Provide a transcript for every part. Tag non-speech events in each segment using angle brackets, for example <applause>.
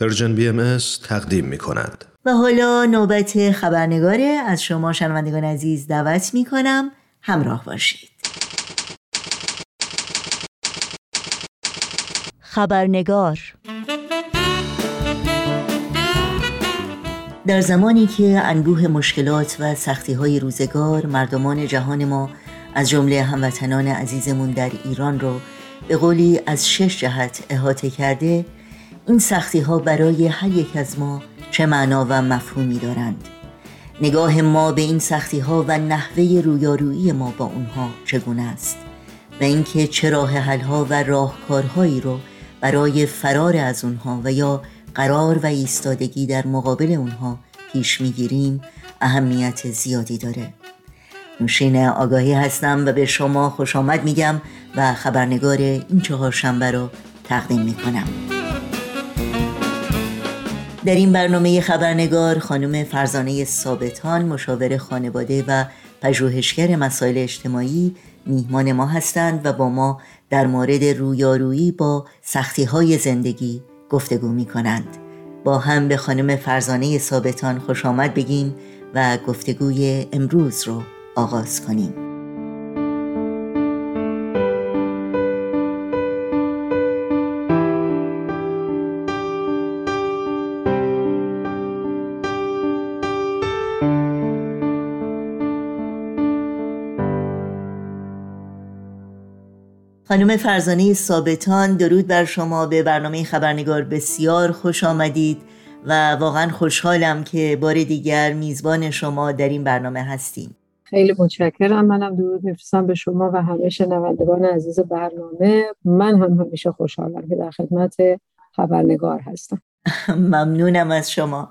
پرژن بی ام تقدیم می کند. و حالا نوبت خبرنگاره از شما شنوندگان عزیز دعوت می کنم همراه باشید. خبرنگار. در زمانی که انبوه مشکلات و سختی های روزگار مردمان جهان ما از جمله هموطنان عزیزمون در ایران رو به قولی از شش جهت احاطه کرده این سختی ها برای هر یک از ما چه معنا و مفهومی دارند. نگاه ما به این سختی ها و نحوه رویارویی ما با اونها چگونه است؟ و اینکه چه راه حل ها و راهکارهایی رو برای فرار از اونها و یا قرار و ایستادگی در مقابل اونها پیش می‌گیریم اهمیت زیادی داره. نوشین آگاهی هستم و به شما خوش آمد میگم و خبرنگار این چهار شنبه رو تقدیم می‌کنم. در این برنامه خبرنگار خانم فرزانه ثابتان مشاور خانواده و پژوهشگر مسائل اجتماعی میهمان ما هستند و با ما در مورد رویارویی با سختی های زندگی گفتگو می کنند با هم به خانم فرزانه ثابتان خوش آمد بگیم و گفتگوی امروز رو آغاز کنیم. خانم فرزانه ثابتان درود بر شما. به برنامه خبرنگار بسیار خوش آمدید و واقعا خوشحالم که بار دیگر میزبان شما در این برنامه هستیم. خیلی متشکرم. منم درود میفرستم به شما و همه شنوندگان عزیز برنامه. من هم همیشه خوشحالم که در خدمت خبرنگار هستم. <laughs> ممنونم از شما.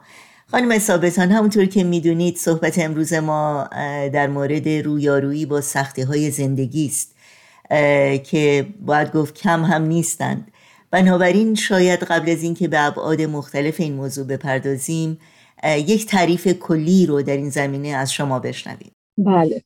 خانم ثابتان همونطور که می‌دونید صحبت امروز ما در مورد رویارویی با سختی های زندگی است. که باید گفت کم هم نیستند. بنابراین شاید قبل از اینکه به ابعاد مختلف این موضوع بپردازیم یک تعریف کلی رو در این زمینه از شما بشنویم. بله.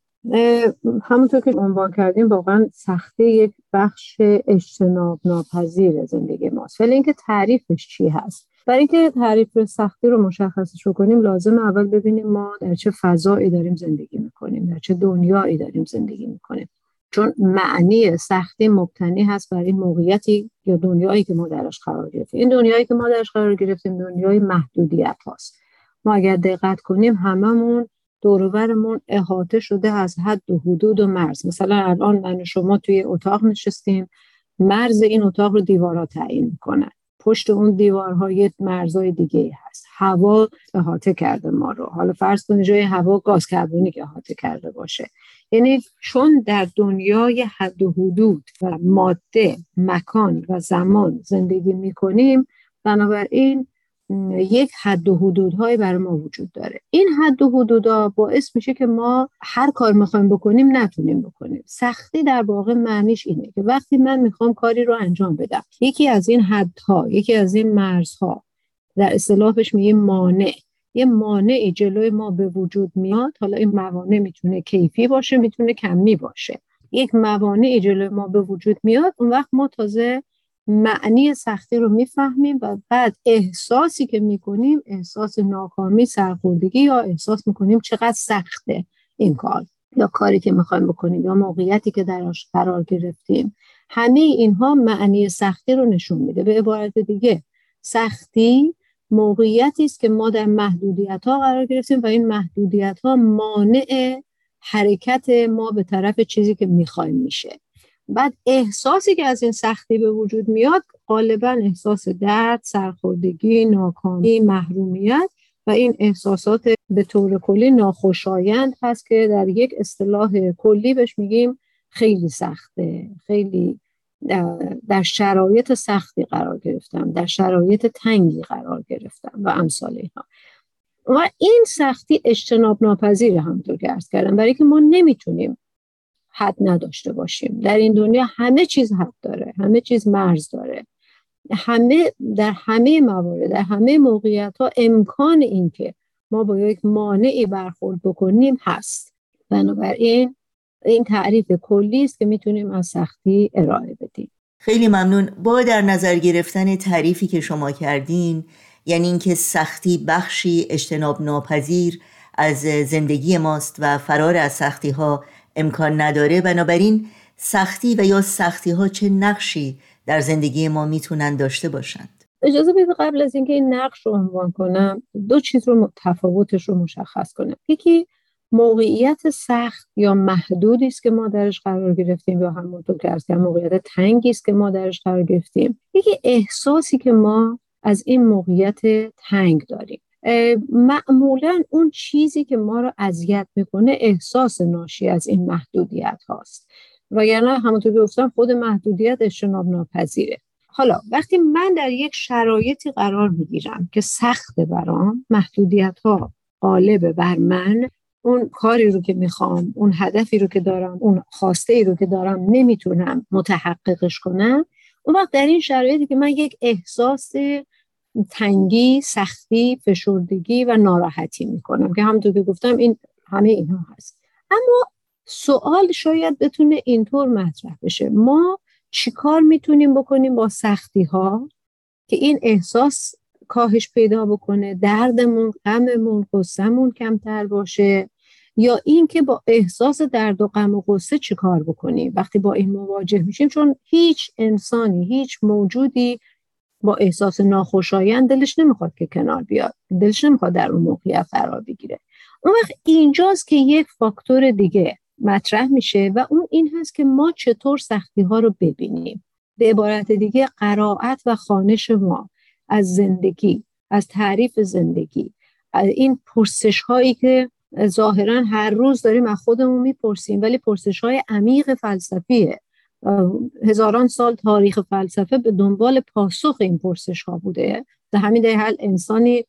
همونطور که عنوان کردیم واقعا سختی یک بخش اجتناب ناپذیر زندگی ماست. ولی اینکه تعریفش چی هست. برای اینکه تعریف سختی رو مشخصش کنیم لازم اول ببینیم ما در چه فضایی داریم زندگی می‌کنیم در چه دنیایی داریم زندگی می‌کنیم. چون معنی سختی مبتنی هست بر این موقعیتی یا دنیایی که ما درش قرار گرفتیم. این دنیایی که ما درش قرار گرفتیم دنیای محدودیت هاست. ما اگر دقت کنیم هممون دوروبرمون احاطه شده از حد و حدود و مرز. مثلا الان من شما توی اتاق نشستیم مرز این اتاق رو دیوارها تعیین می‌کنن. پشت اون دیوارها یه مرزای دیگه هست. هوا احاطه کرده ما رو. حالا فرض کنید جای هوا گاز کربونیک احاطه کرده باشه. یعنی چون در دنیای حد و حدود و ماده مکان و زمان زندگی می‌کنیم بنابراین یک حد و حدودهایی برای ما وجود داره. این حد و حدودها باعث میشه که ما هر کار می‌خوایم بکنیم نتونیم بکنیم. سختی در واقع معنیش اینه که وقتی من می‌خوام کاری رو انجام بدم یکی از این حدها یکی از این مرزها در اصطلاحش میگه مانع. یه مانعی جلوی ما به وجود میاد حالا این موانع می‌تونه کیفی باشه می‌تونه کمی باشه. یک موانعی جلوی ما به وجود میاد اون وقت ما تازه معنی سختی رو می‌فهمیم و بعد احساسی که می‌کنیم احساس ناکامی سرخوردگی یا احساس می‌کنیم چقدر سخته این کار یا کاری که می‌خوایم بکنیم یا موقعیتی که درش قرار گرفتیم. همه اینها معنی سختی رو نشون میده. به عبارت دیگه سختی موقعیتی است که ما در محدودیت ها قرار گرفتیم و این محدودیت ها مانع حرکت ما به طرف چیزی که می‌خوایم میشه. بعد احساسی که از این سختی به وجود میاد غالبا احساس درد، سرخوردگی، ناکامی، محرومیت و این احساسات به طور کلی ناخوشایند هست که در یک اصطلاح کلی بهش میگیم خیلی سخته. خیلی در شرایط سختی قرار گرفتم در شرایط تنگی قرار گرفتم و امثال اینها. و این سختی اجتناب ناپذیر همونطور که ارز کردم. برای که ما نمی‌تونیم حد نداشته باشیم. در این دنیا همه چیز حد داره همه چیز مرز داره. همه در همه موارد در همه موقعیت ها امکان این که ما با یک مانعی برخورد بکنیم هست. بنابراین این تعریف کلی است که می‌تونیم از سختی ارائه بدیم. خیلی ممنون. با در نظر گرفتن تعریفی که شما کردین یعنی اینکه سختی بخشی اجتناب ناپذیر از زندگی ماست و فرار از سختی ها امکان نداره بنابراین سختی و یا سختی ها چه نقشی در زندگی ما می‌تونن داشته باشند؟ اجازه بدید قبل از اینکه این نقش رو عنوان کنم دو چیز رو تفاوتش رو مشخص کنم. یکی موقعیت سخت یا محدودی است که ما درش قرار گرفتیم یا همونطور که ارز موقعیت تنگی است که ما درش قرار گرفتیم. یکی احساسی که ما از این موقعیت تنگ داریم. معمولا اون چیزی که ما رو اذیت می‌کنه احساس ناشی از این محدودیت هاست. وگرنه همونطور که گفتم خود محدودیت اجتناب ناپذیره. حالا وقتی من در یک شرایطی قرار می‌گیرم که سخت برام محدودیت ها غالب بر من اون کاری رو که می‌خوام اون هدفی رو که دارم اون خواسته ای رو که دارم نمی‌تونم متحققش کنم اون وقت در این شرایطی که من یک احساس تنگی، سختی، فشردگی و ناراحتی می‌کنم که همونطور که گفتم این همه اینها هست. اما سوال شاید بتونه اینطور مطرح بشه. ما چیکار می‌تونیم بکنیم با سختی ها که این احساس کاهش پیدا بکنه؟ دردمون غممون غصهمون کمتر باشه؟ یا اینکه با احساس درد و غم و غصه چیکار بکنیم؟ وقتی با این مواجه میشیم چون هیچ انسانی هیچ موجودی با احساس ناخوشایند دلش نمی‌خواد که کنار بیاد. دلش نمی‌خواد در اون موقعیت قرار بگیره. اون وقت اینجاست که یک فاکتور دیگه مطرح میشه و اون این هست که ما چطور سختی ها رو ببینیم. به عبارت دیگه قرائت و خانش ما از زندگی از تعریف زندگی این پرسش هایی که ظاهرا هر روز داریم از خودمون می‌پرسیم ولی پرسش های عمیق فلسفیه. هزاران سال تاریخ فلسفه به دنبال پاسخ این پرسش ها بوده در همین حال انسانی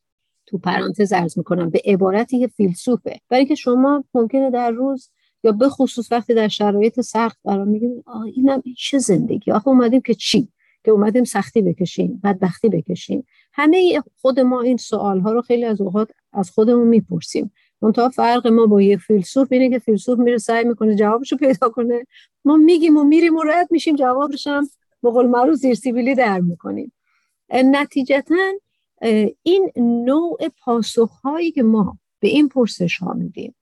تو پرانتز ارز می‌کنم به عبارتی یه فیلسوفه. برای که شما ممکنه در روز یا به خصوص وقتی در شرایط سخت قرار میگیم اینم چه زندگی؟ آخه اومدیم که چی؟ که اومدیم سختی بکشیم بدبختی بکشیم. همه خود ما این سوال ها رو خیلی از اوقات از خودمون می‌پرسیم. منتها فرق ما با یک فیلسوف اینه که فیلسوف میره سعی می‌کنه جوابشو پیدا کنه ما میگیم و میریم و رد میشیم جوابش هم به قول معروف زیر سیبیلی در می‌کنیم. نتیجتا این نوع پاسخهایی که ما به این پرسش ها میدیم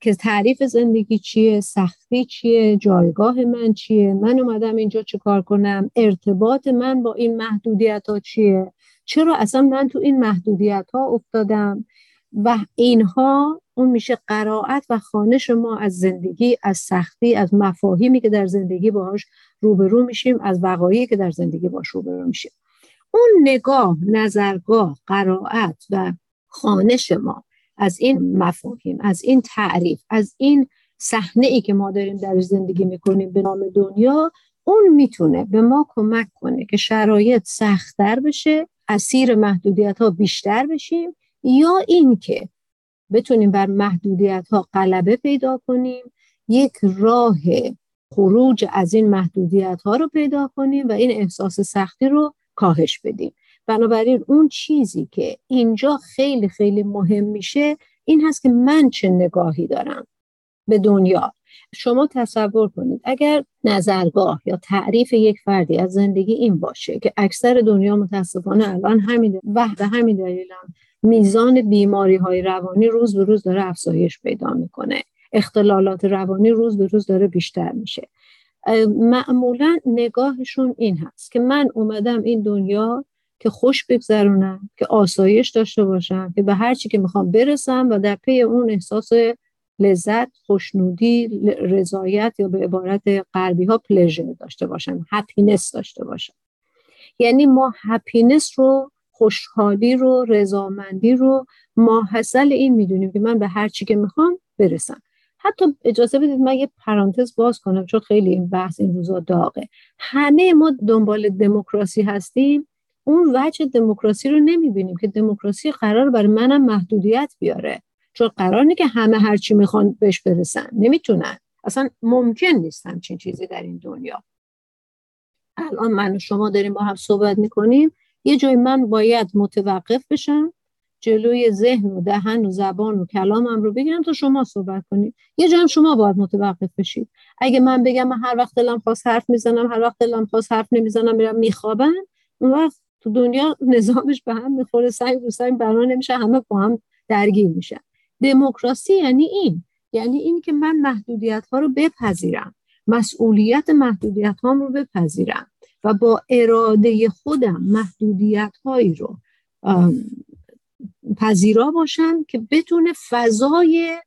که تعریف زندگی چیه سختی چیه جایگاه من چیه من اومدم اینجا چه کار کنم ارتباط من با این محدودیت ها چیه چرا اصلا من تو این محدودیت ها افتادم و اینها اون میشه قرائت و خانش ما از زندگی از سختی از مفاهیمی که در زندگی باهاش روبرو میشیم از وقایعی که در زندگی باش روبرو میشیم. اون نگاه نظرگاه قرائت و خانش ما از این مفاهیم از این تعریف از این صحنه ای که ما داریم در زندگی می‌کنیم به نام دنیا اون می‌تونه به ما کمک کنه که شرایط سختتر بشه اسیر محدودیت ها بیشتر بشیم یا اینکه بتونیم بر محدودیت ها غلبه پیدا کنیم یک راه خروج از این محدودیت ها رو پیدا کنیم و این احساس سختی رو کاهش بدیم. بنابراین اون چیزی که اینجا خیلی خیلی مهم میشه این هست که من چه نگاهی دارم به دنیا. شما تصور کنید اگر نظرگاه یا تعریف یک فردی از زندگی این باشه که اکثر دنیا متاسفانه الان همین و به همین دلیل هم میزان بیماری های روانی روز به روز داره افزایش پیدا می‌کنه. اختلالات روانی روز به روز داره بیشتر میشه. معمولا نگاهشون این هست که من اومدم این دنیا که خوش بگذرونم که آسایش داشته باشم که به هر چی که می‌خوام برسم و در پی اون احساس لذت خوشنودی رضایت یا به عبارت غربی ها pleasure داشته باشم happiness داشته باشم. یعنی ما happiness رو خوشحالی رو رضامندی رو ماحصل این می‌دونیم که من به هر چی که می‌خوام برسم. حتی اجازه بدید من یه پرانتز باز کنم چون خیلی این بحث این روزا داغه. همه ما دنبال دموکراسی هستیم. اون وجه دموکراسی رو نمی‌بینیم که دموکراسی قرار برای منم محدودیت بیاره. چون قرار نیست که همه هر چی می‌خوان بهش برسن. نمی‌تونن. اصلا ممکن نیست همچین چیزی در این دنیا. الان من و شما داریم با هم صحبت می‌کنیم. یه جای من باید متوقف بشم جلوی ذهن و دهن و زبان و کلامم رو بگیرم تا شما صحبت کنید. یه جایم شما باید متوقف بشید. اگه من بگم من هر وقت دلم خواست حرف می‌زنم هر وقت دلم خواست حرف نمی‌زنم میرم میخوابم اون وقت تو دنیا نظامش به هم می‌خوره سنگ رو سنگ بنا نمیشه همه با هم درگیر میشن. دموکراسی یعنی این یعنی این که من محدودیت ها رو بپذیرم. مسئولیت محدودیت هام رو بپذیرم. و با اراده خودم محدودیت هایی رو پذیرا باشم که بتونه فضای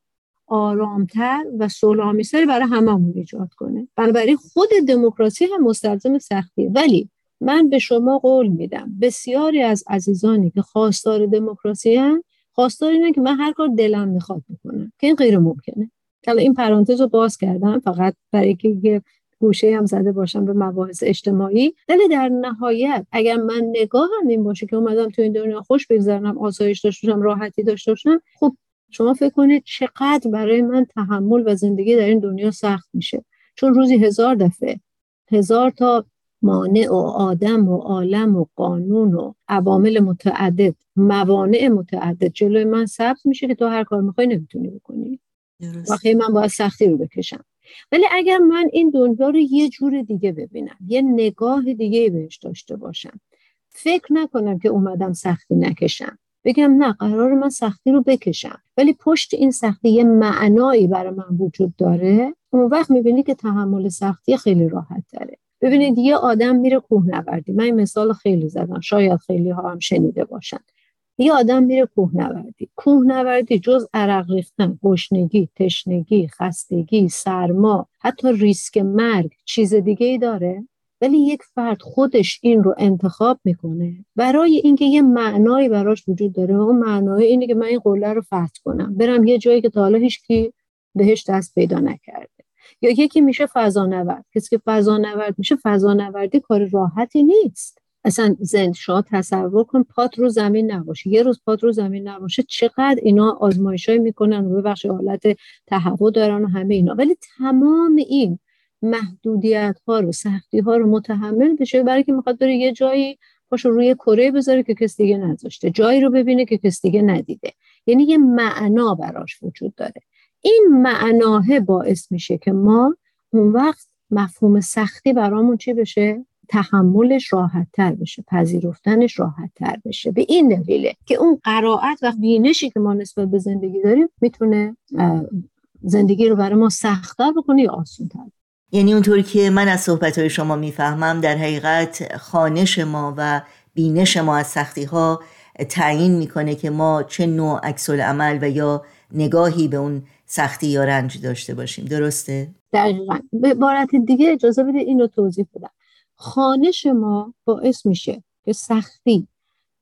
آرامتر و صلحآمیزتری برای هممون ایجاد کنه. بنابراین خود دموکراسی هم مستلزم سختیه. ولی من به شما قول میدم بسیاری از عزیزانی که خواستار دموکراسی هم خواستار اینه که من هر کار دلم می‌خواد بکنم که این غیر ممکنه. حالا این پرانتز رو باز کردم فقط برای که گوشه هم زده باشم به مباحث اجتماعی. ولی در نهایت اگر من نگاهم این باشه که اومدم تو این دنیا خوش بگذرنم آسایش داشته باشم راحتی داشته باشم خب شما فکر کنید چقدر برای من تحمل و زندگی در این دنیا سخت میشه. چون روزی هزار دفعه هزار تا مانع و آدم و عالم و قانون و عوامل متعدد موانع متعدد جلوی من ثبت میشه که تو هر کار می‌خوای نمی‌تونی بکنی. وقتی من باید سختی رو بکشم. ولی اگر من این دنیا رو یه جور دیگه ببینم یه نگاه دیگه بهش داشته باشم فکر نکنم که اومدم سختی نکشم. بگم نه قرار من سختی رو بکشم. ولی پشت این سختی یه معنایی برای من وجود داره. اون وقت می‌بینی که تحمل سختی خیلی راحت داره ببینید یه آدم میره کوهنوردی. من این مثال خیلی زدم. شاید خیلی ها هم شنیده باشن. یه آدم میره کوهنوردی. کوهنوردی جز عرق ریختن گشنگی تشنگی خستگی سرما حتی ریسک مرگ چیز دیگه ای داره. ولی یک فرد خودش این رو انتخاب می‌کنه. برای اینکه یه معنایی براش وجود داره اون معنای اینه که من این قله رو فتح کنم. برم یه جایی که تا حالا هیچ کی بهش دست پیدا نکرده. یا یکی میشه فضانورد. کسی که فضانورد میشه فضانوردی کار راحتی نیست. اصلا زند شما تصور کن پات رو زمین نباشه. یه روز پات رو زمین نباشه چقدر اینا آزمایش می‌کنن و بخش حالت تهوع دارن و همه اینا. ولی تمام این محدودیت ها رو سختی ها رو متحمل بشه برای که می‌خواد بره یه جایی پاشو روی کره بذاره که کس دیگه نذاشته. جایی رو ببینه که کس دیگه ندیده. یعنی یه معنا براش وجود داره. این معناه باعث میشه که ما اون وقت مفهوم سختی برامون چی بشه؟ تحملش راحت تر بشه پذیرفتنش راحت تر بشه. به این دلیله که اون قرائت و بینشی که ما نسبت به زندگی داریم می‌تونه زندگی رو برای ما سختتر بکنه یا آسانتر یعنی اونطوری که من از صحبت های شما می‌فهمم در حقیقت خانش ما و بینش ما از سختی ها تعیین می‌کنه که ما چه نوع عکس عمل و یا نگاهی به اون سختی یا رنج داشته باشیم. درسته؟ دقیقا. به عبارت دیگه اجازه بده اینو توضیح بدم. خانش ما باعث میشه که سختی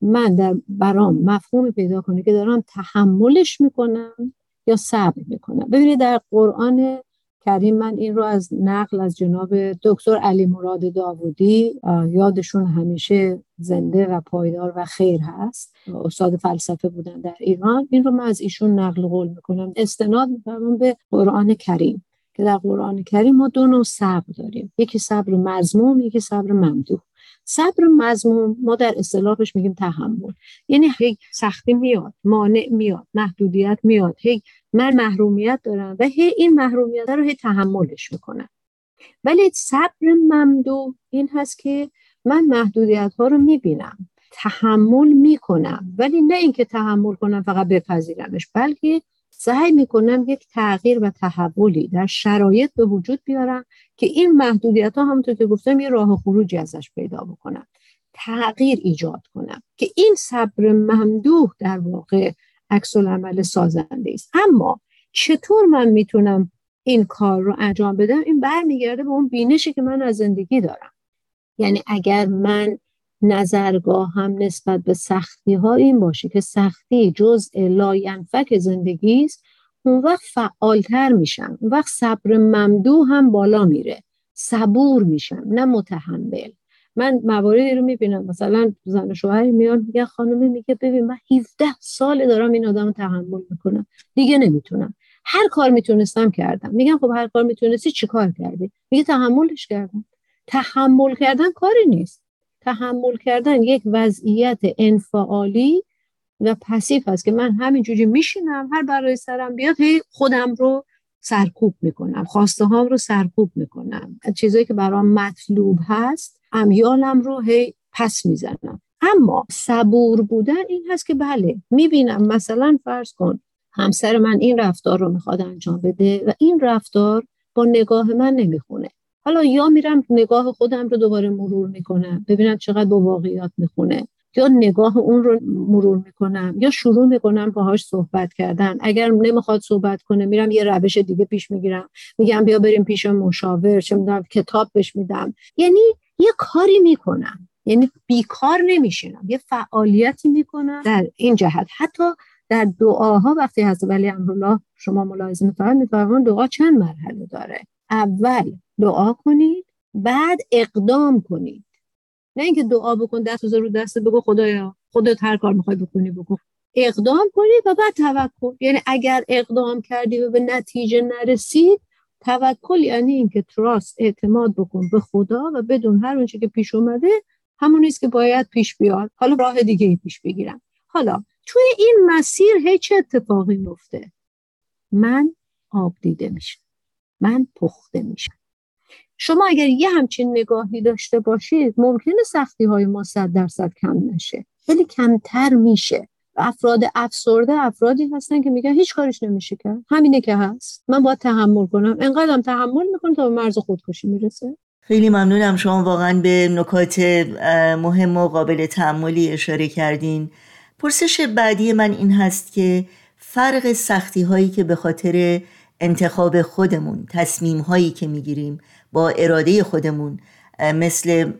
من در برام مفهوم پیدا کنه که دارم تحملش می‌کنم یا صبر می‌کنم. ببینید در قرآن کریم من این رو از نقل از جناب دکتر علی مراد داوودی یادشون همیشه زنده و پایدار و خیر هست. استاد فلسفه بودن در ایران. این رو من از ایشون نقل قول می‌کنم. استناد می‌کنم به قرآن کریم. که در قرآن کریم ما دو نوع صبر داریم. یکی صبر مزموم یکی صبر ممدوح. صبر مزموم ما در اصطلاحش میگیم تحمل. یعنی هی سختی میاد مانع میاد محدودیت میاد. هی من محرومیت دارم و هی این محرومیت رو هی تحملش می‌کنم. ولی صبر ممدوح این هست که من محدودیت ها رو می‌بینم تحمل می‌کنم. ولی نه اینکه تحمل کنم فقط بپذیرمش بلکه سعی می‌کنم یک تغییر و تحولی در شرایط به وجود بیارم که این محدودیت ها همونطور که گفتم یه راه خروجی ازش پیدا بکنم تغییر ایجاد کنم که این صبر ممدوح در واقع عکس العمل سازنده است. اما چطور من می‌تونم این کار رو انجام بدم؟ این برمیگرده به اون بینشی که من از زندگی دارم. یعنی اگر من نظرگاه هم نسبت به سختی ها این باشه که سختی جز لاینفک زندگی است. اون وقت فعالتر میشم. اون وقت صبر ممدو هم بالا میره. صبور میشم نه متحمل. من مواردی رو می‌بینم. مثلا زن شوهری میان میگه خانمی میگه ببین من 17 سال دارم این آدم تحمل می‌کنم. دیگه نمی‌تونم. هر کار می‌تونستم کردم. میگم خب هر کار می‌تونستی چیکار کردی؟ میگه تحملش کردم. تحمل کردن کاری نیست. تحمل کردن یک وضعیت انفعالی و پسیف است که من همینجوری میشینم هر برای سرم بیاد هی خودم رو سرکوب می‌کنم خواسته هام رو سرکوب می‌کنم. چیزایی که برام مطلوب هست امیالم رو هی پس می‌زنم. اما صبور بودن این هست که بله می‌بینم مثلا فرض کن همسر من این رفتار رو می‌خواد انجام بده و این رفتار با نگاه من نمی‌خونه. حالا یا میرم نگاه خودم رو دوباره مرور می‌کنم ببینم چقدر با واقعیات می‌خونه. یا نگاه اون رو مرور می‌کنم یا شروع می‌کنم باهاش صحبت کردن. اگر نمی‌خواد صحبت کنه میرم یه روش دیگه پیش می‌گیرم. میگم بیا بریم پیش مشاور چه می‌دونم کتاب بهش میدم. یعنی یه کاری می‌کنم. یعنی بیکار نمیشینم. یه فعالیتی می‌کنم در این جهت. حتی در دعاها وقتی حضرت ولی امرالله شما ملاحظه میفرمایید دعا چند مرحله داره؟ اول دعا کنید بعد اقدام کنید. نه اینکه دعا بکن دست بذار رو دست بگو خدایا خودت هر کار می‌خوای بکنی بکن. اقدام کنید و بعد توکل. یعنی اگر اقدام کردی و به نتیجه نرسید توکل یعنی اینکه تراست اعتماد بکن به خدا و بدون هر اونچه که پیش اومده همون نیست که باید پیش بیاد. حالا راه دیگه ای پیش بگیرم. حالا توی این مسیر هیچ اتفاقی میفته من آب دیده میشم. من پخته میشم. شما اگر یه همچین نگاهی داشته باشید ممکنه سختی های ما صد درصد کم نشه ولی کمتر میشه. افراد افسرده افرادی هستن که میگن هیچ کارش نمیشه کرد. همینه که هست. من باید تحمل کنم. انقدرم تحمل می‌کنم تا به مرز خودکشی می‌رسه. خیلی ممنونم شما واقعا به نکات مهم و قابل تحملی اشاره کردین. پرسش بعدی من این هست که فرق سختی هایی که به خاطر انتخاب خودمون تصمیم هایی که می‌گیریم با اراده خودمون مثل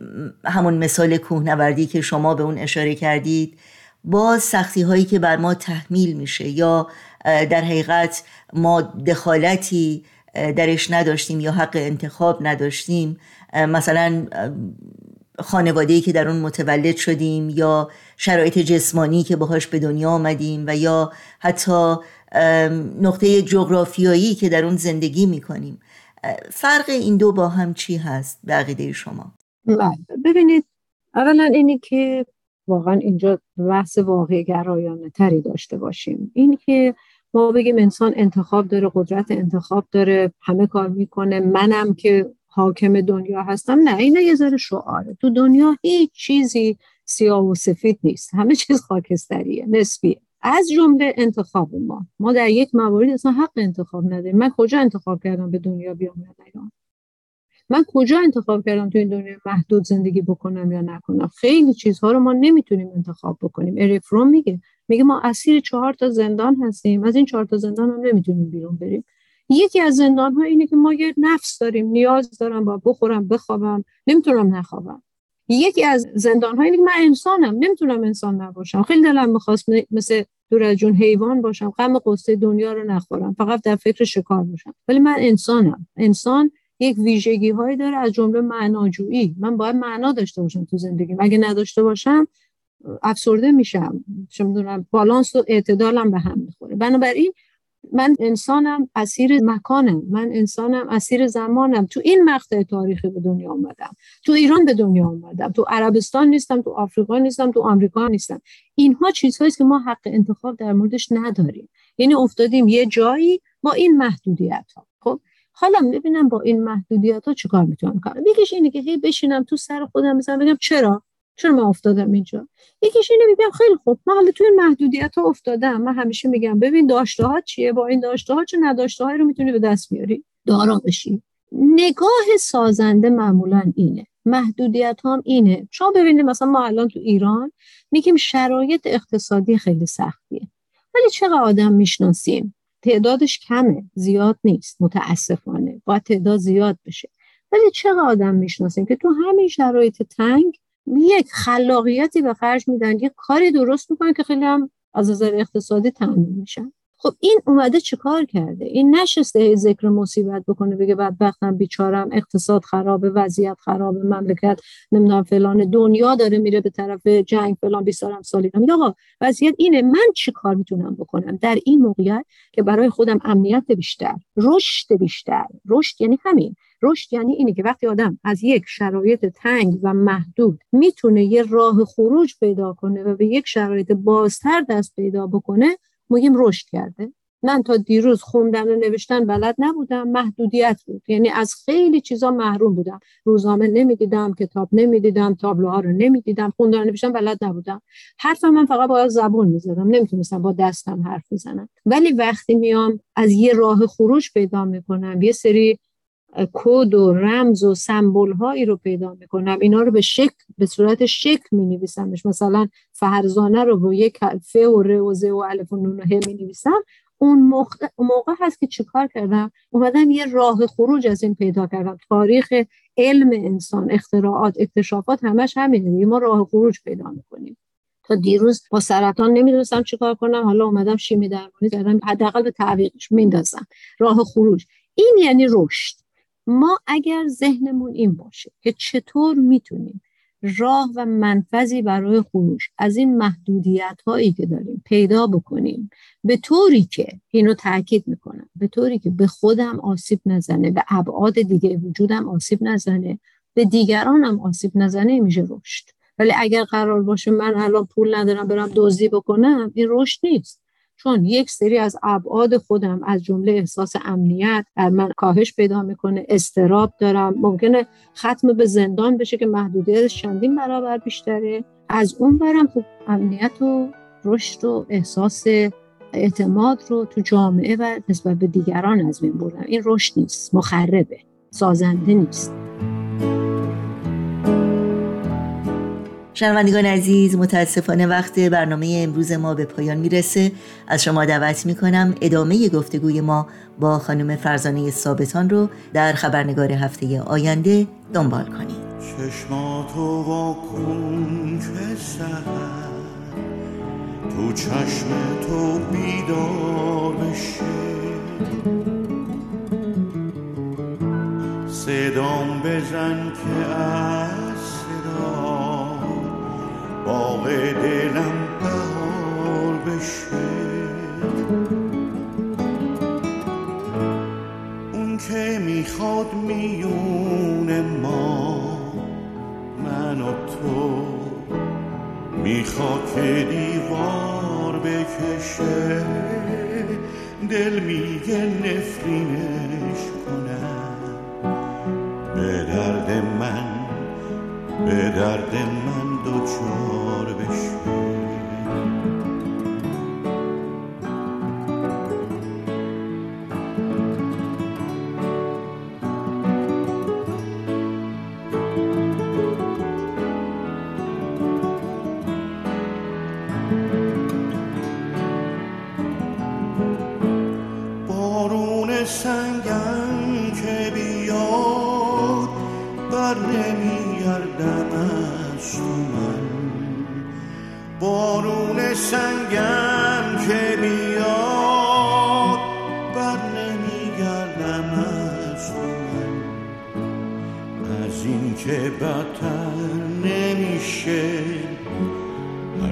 همون مثال کوهنوردی که شما به اون اشاره کردید با سختی هایی که بر ما تحمیل میشه یا در حقیقت ما دخالتی درش نداشتیم یا حق انتخاب نداشتیم مثلا خانواده که در اون متولد شدیم یا شرایط جسمانی که باهاش به دنیا آمدیم و یا حتی نقطه جغرافیایی که در اون زندگی می‌کنیم. فرق این دو با هم چی هست به عقیده شما؟ بله. ببینید اولا اینی که واقعا اینجا بحث واقع گرایانه تری داشته باشیم. این که ما بگیم انسان انتخاب داره قدرت انتخاب داره همه کار می‌کنه منم که حاکم دنیا هستم نه این یه ذره شعاره. تو دنیا هیچ چیزی سیاه و سفید نیست. همه چیز خاکستریه نسبیه. از جمله انتخاب ما. ما در یک موارد اصلا حق انتخاب نداریم. من کجا انتخاب کردم به دنیا بیام یا من کجا انتخاب کردم تو این دنیا محدود زندگی بکنم یا نکنم؟ خیلی چیزها رو ما نمی‌تونیم انتخاب بکنیم. اریفروم میگه. میگه ما اسیر چهار تا زندان هستیم. از این چهار تا زندان هم نمی‌تونیم بیرون بریم. یکی از زندان ها اینه که ما یه نفس داریم. نیاز دارم با بخورم بخوابم. نمی‌تونم نخوابم. یکی از زندان که من انسانم نمی‌تونم انسان نباشم. خیلی دلم می‌خواست مثل دور از جون حیوان باشم. غم قصه دنیا رو نخورم. فقط در فکر شکار باشم. ولی من انسانم. انسان یک ویژگی هایی داره از جمله معناجویی. من باید معنا داشته باشم تو زندگی. اگه نداشته باشم افسرده میشم. چه می‌دونم بالانس و اعتدالم به هم می‌خوره. بنابراین من انسانم اسیر مکانم من انسانم اسیر زمانم. تو این مقطع تاریخی به دنیا آمدم. تو ایران به دنیا آمدم. تو عربستان نیستم تو آفریقا نیستم تو آمریکا نیستم. اینها چیزهایی که ما حق انتخاب در موردش نداریم. یعنی افتادیم یه جایی با این محدودیت ها خب حالا می‌بینم با این محدودیت ها چیکار می‌تونم کنم؟ یکیش اینه که هی بشینم تو سر خودم بزنم بگم چرا؟ چرا من افتادم اینجا؟ یکیش اینه میگم خیلی خوب. من حالا توی محدودیت ها افتادم. من همیشه میگم ببین داشته ها چیه؟ با این داشته ها چه نداشته رو می‌تونی به دست بیاری؟ دارا بشی نگاه سازنده معمولا اینه. محدودیت هم اینه. شما ببینید مثلا ما الان تو ایران میگیم شرایط اقتصادی خیلی سختیه. ولی چقدر آدم می‌شناسیم؟ تعدادش کمه. زیاد نیست. متاسفانه. باید تعداد زیاد بشه. ولی چقدر آدم می‌شناسیم که تو همین شرایط تنگ یک خلاقیتی به خرج میدن. یک کاری درست می‌کنن که خیلی هم از نظر اقتصادی تامین میشن. خب این اومده چیکار کرده؟ این نشسته ذکر مصیبت بکنه بگه بدبختم بیچارم اقتصاد خرابه وضعیت خرابه مملکت نمی‌دونم فلان دنیا داره میره به طرف جنگ فلان بیسارم سالی میگه آقا وضعیت اینه من چی کار می‌تونم بکنم؟ در این موقعیت که برای خودم امنیت بیشتر رشد بیشتر. رشد یعنی همین. رشد یعنی اینه که وقتی آدم از یک شرایط تنگ و محدود می‌تونه یه راه خروج پیدا کنه و به یک شرایط بازتر دست پیدا بکنه میگیم رشد کرده. من تا دیروز خوندن و نوشتن بلد نبودم محدودیت بود. یعنی از خیلی چیزا محروم بودم. روزنامه نمی‌دیدم کتاب نمی‌دیدم تابلوها رو نمی‌دیدم خوندن و نوشتن بلد نبودم. حرف من فقط با زبون می‌زدم. نمی‌تونستم با دستم حرف بزنم. ولی وقتی میام از یه راه خروج پیدا می‌کنم یه سری کد و رمز و سمبل هایی رو پیدا می‌کنم. اینا رو به شکل به صورت شکل می نویسمش مثلا فرزانه رو با یک ف و ر و ز و الف و نون و ه می نویسم اون موقع, موقع هست که چیکار کردم؟ اومدم یه راه خروج از این پیدا کردم. تاریخ علم انسان اختراعات اکتشافات همش همینه. ما راه خروج پیدا می‌کنیم. تا دیروز با سرطان نمی‌دونستم چیکار کنم. حالا اومدم شیمی درمانی کردم. حداقل به تعویقش میندازم. راه خروج. این یعنی رشد. ما اگر ذهنمون این باشه که چطور می‌تونیم راه و منفذی برای خروش از این محدودیت هایی که داریم پیدا بکنیم به طوری که اینو تاکید می‌کنم به طوری که به خودم آسیب نزنه به ابعاد دیگه وجودم آسیب نزنه به دیگرانم آسیب نزنه میشه رشد. ولی اگر قرار باشه من الان پول ندارم برم دزدی بکنم این رشد نیست. چون یک سری از ابعاد خودم از جمله احساس امنیت در من کاهش پیدا می‌کنه استراب دارم. ممکنه ختم به زندان بشه که محدودیت چندین برابر بیشتره. از اون برم خب امنیت و رشد و احساس اعتماد رو تو جامعه و نسبت به دیگران از بین بردم. این رشد نیست مخربه سازنده نیست. شنوندگان عزیز متاسفانه وقت برنامه امروز ما به پایان می‌رسه. از شما دعوت می‌کنم ادامه گفتگوی ما با خانم فرزانه ثابتان رو در خبرنگار هفته آینده دنبال کنید. چشماتو که تو چشم تو بیدار بشه. صدام بزن که باغ دلم بهار بشه. اون که می‌خواد میون ما من و تو. می‌خواد که دیوار بکشه دل میگه نفرینش کنم. به درد من به درد من دوچار بشه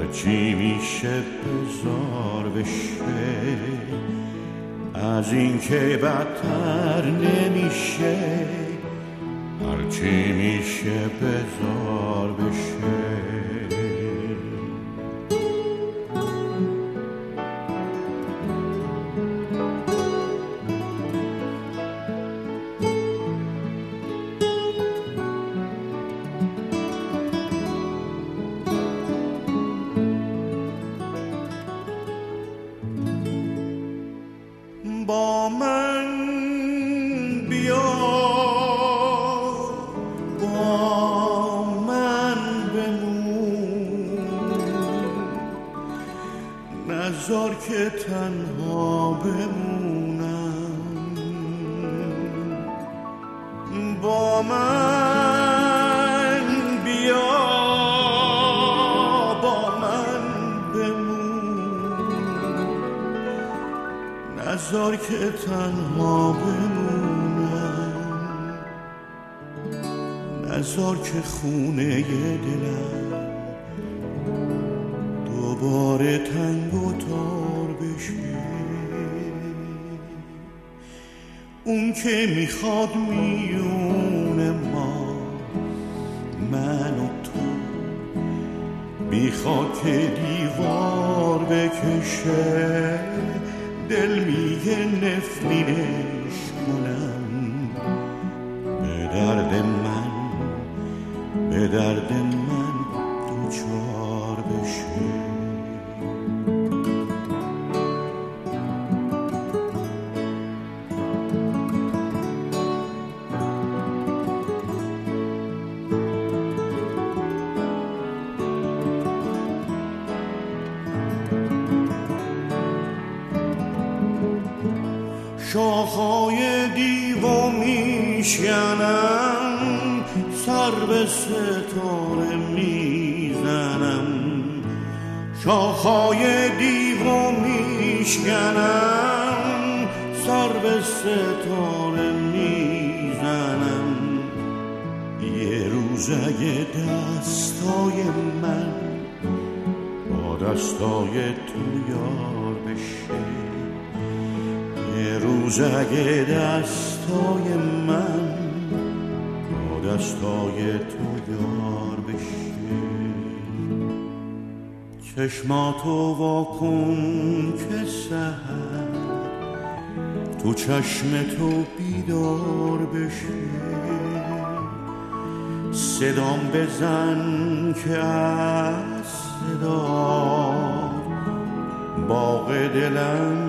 هرچی میشه بزار بشه؟ از این که بدتر نمیشه. هرچی میشه بزار بشه. من بیا با من بمون. نزار که تنها بمونم. نزار که خونه دلم. دوباره تنگ و تار بشه. اون که می‌خواد میون. که دیوار بکشه. دل میگه نفرینش کنم به درد من به درد من دوچار بشه. دستای تو یار بشه. یه روز اگه دستای من با دستای تو یار بشه. چشماتو واکن که سهر تو چشم تو بیدار بشه. صدام بزن که صدا باغ دلم